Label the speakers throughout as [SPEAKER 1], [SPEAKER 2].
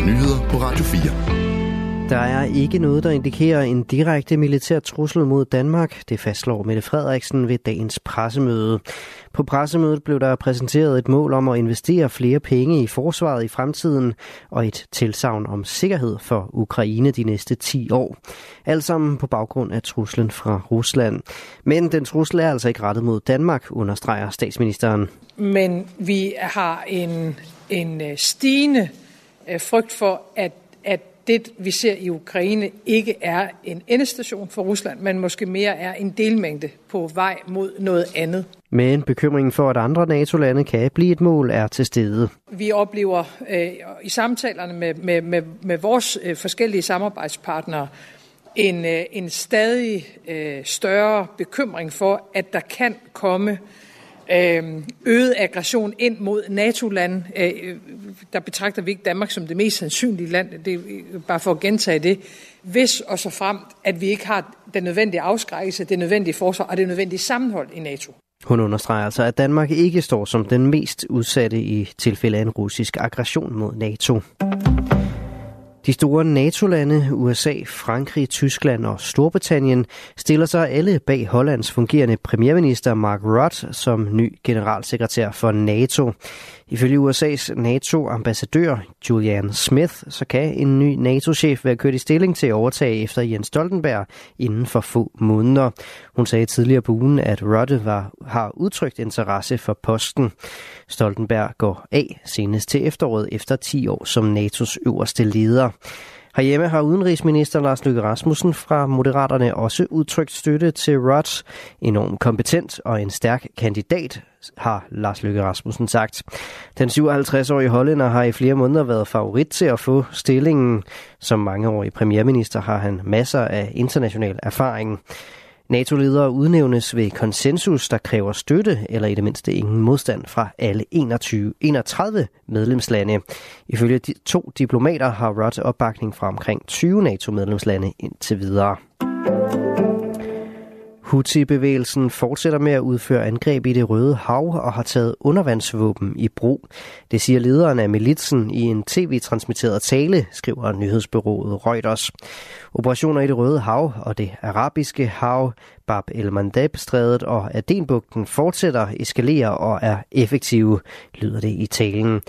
[SPEAKER 1] der nyheder på Radio 4.
[SPEAKER 2] Der er ikke noget, der indikerer en direkte militær trussel mod Danmark, det fastslår Mette Frederiksen ved dagens pressemøde. På pressemødet blev der præsenteret et mål om at investere flere penge i forsvaret i fremtiden og et tilsavn om sikkerhed for Ukraine de næste 10 år. Alt sammen på baggrund af truslen fra Rusland. Men den trussel er altså ikke rettet mod Danmark, understreger statsministeren.
[SPEAKER 3] Men vi har en, en øh, stigende frygt for, at, at det, vi ser i Ukraine, ikke er en endestation for Rusland, men måske mere er en delmængde på vej mod noget andet.
[SPEAKER 2] Men bekymringen for, at andre NATO-lande kan blive et mål, er til stede.
[SPEAKER 3] Vi oplever øh, i samtalerne med, med, med, med vores øh, forskellige samarbejdspartnere en, øh, en stadig øh, større bekymring for, at der kan komme øh, Øhm, øget aggression ind mod NATO-lande. Øh, der betragter vi ikke Danmark som det mest sandsynlige land, det er bare for at gentage det, hvis og så frem, at vi ikke har den nødvendige afskrækkelse, det nødvendige forsvar og det nødvendige sammenhold i NATO.
[SPEAKER 2] Hun understreger altså, at Danmark ikke står som den mest udsatte i tilfælde af en russisk aggression mod NATO. De store NATO-lande, USA, Frankrig, Tyskland og Storbritannien, stiller sig alle bag Hollands fungerende premierminister Mark Rutte som ny generalsekretær for NATO. Ifølge USA's NATO-ambassadør Julian Smith, så kan en ny NATO-chef være kørt i stilling til at overtage efter Jens Stoltenberg inden for få måneder. Hun sagde tidligere på ugen, at Rutte var, har udtrykt interesse for posten. Stoltenberg går af senest til efteråret efter 10 år som NATO's øverste leder. Herhjemme har udenrigsminister Lars Løkke Rasmussen fra Moderaterne også udtrykt støtte til Rudd. Enormt kompetent og en stærk kandidat, har Lars Løkke Rasmussen sagt. Den 57-årige hollænder har i flere måneder været favorit til at få stillingen. Som mangeårig premierminister har han masser af international erfaring. NATO-ledere udnævnes ved konsensus, der kræver støtte eller i det mindste ingen modstand fra alle 21, 31 medlemslande. Ifølge de to diplomater har Rudd opbakning fra omkring 20 NATO-medlemslande indtil videre. Houthi-bevægelsen fortsætter med at udføre angreb i det Røde Hav og har taget undervandsvåben i brug. Det siger lederen af militsen i en tv-transmitteret tale, skriver nyhedsbyrået Reuters. Operationer i det Røde Hav og det arabiske hav, Bab el-Mandab-strædet og Adenbugten fortsætter, eskalerer og er effektive, lyder det i talen.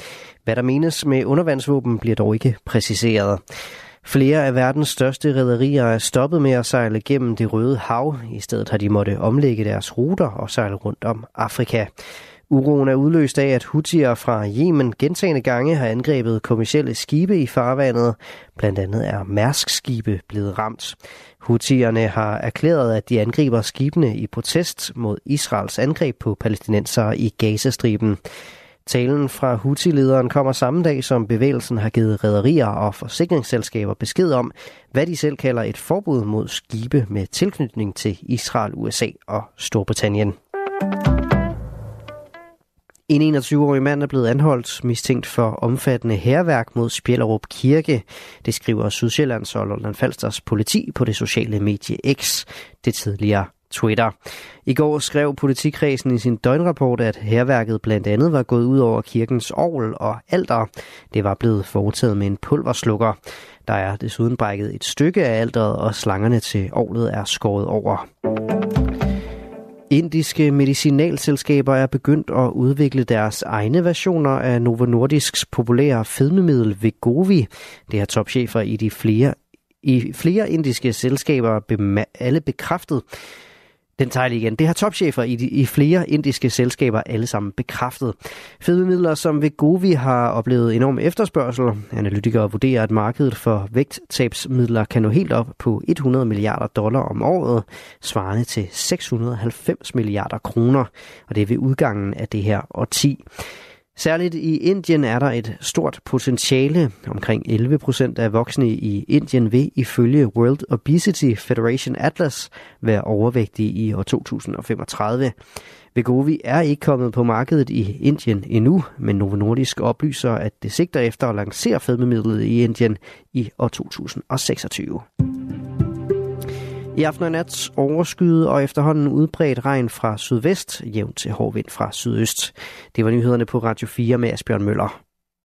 [SPEAKER 2] Hvad der menes med undervandsvåben bliver dog ikke præciseret. Flere af verdens største rædderier er stoppet med at sejle gennem det røde hav. I stedet har de måtte omlægge deres ruter og sejle rundt om Afrika. Uroen er udløst af, at Houthier fra Yemen gentagende gange har angrebet kommersielle skibe i farvandet. Blandt andet er Mærsk-skibe blevet ramt. Houthierne har erklæret, at de angriber skibene i protest mod Israels angreb på palæstinensere i Gazastriben. Talen fra Houthi-lederen kommer samme dag, som bevægelsen har givet rædderier og forsikringsselskaber besked om, hvad de selv kalder et forbud mod skibe med tilknytning til Israel, USA og Storbritannien. En 21-årig mand er blevet anholdt mistænkt for omfattende herværk mod Spjellerup Kirke. Det skriver Sydsjællands og Lolland Falsters politi på det sociale medie X, det tidligere Twitter. I går skrev politikredsen i sin døgnrapport, at herværket blandt andet var gået ud over kirkens orgel og alter. Det var blevet foretaget med en pulverslukker. Der er desuden brækket et stykke af alteret, og slangerne til orglet er skåret over. Indiske medicinalselskaber er begyndt at udvikle deres egne versioner af Novo Nordisks populære fedmemiddel Vegovi. Det har topchefer i de flere i flere indiske selskaber alle bekræftet. Den tager igen. Det har topchefer i, de, i flere indiske selskaber alle sammen bekræftet. Fedmemidler som Vegovi har oplevet enorm efterspørgsel. Analytikere vurderer, at markedet for vægttabsmidler kan nå helt op på 100 milliarder dollar om året, svarende til 690 milliarder kroner, og det er ved udgangen af det her årti. Særligt i Indien er der et stort potentiale. Omkring 11 procent af voksne i Indien vil ifølge World Obesity Federation Atlas være overvægtige i år 2035. Vegovi er ikke kommet på markedet i Indien endnu, men Novo Nordisk oplyser, at det sigter efter at lancere fedmemidlet i Indien i år 2026. I aften og nat overskyet og efterhånden udbredt regn fra sydvest, jævnt til hård vind fra sydøst. Det var nyhederne på Radio 4 med Asbjørn Møller.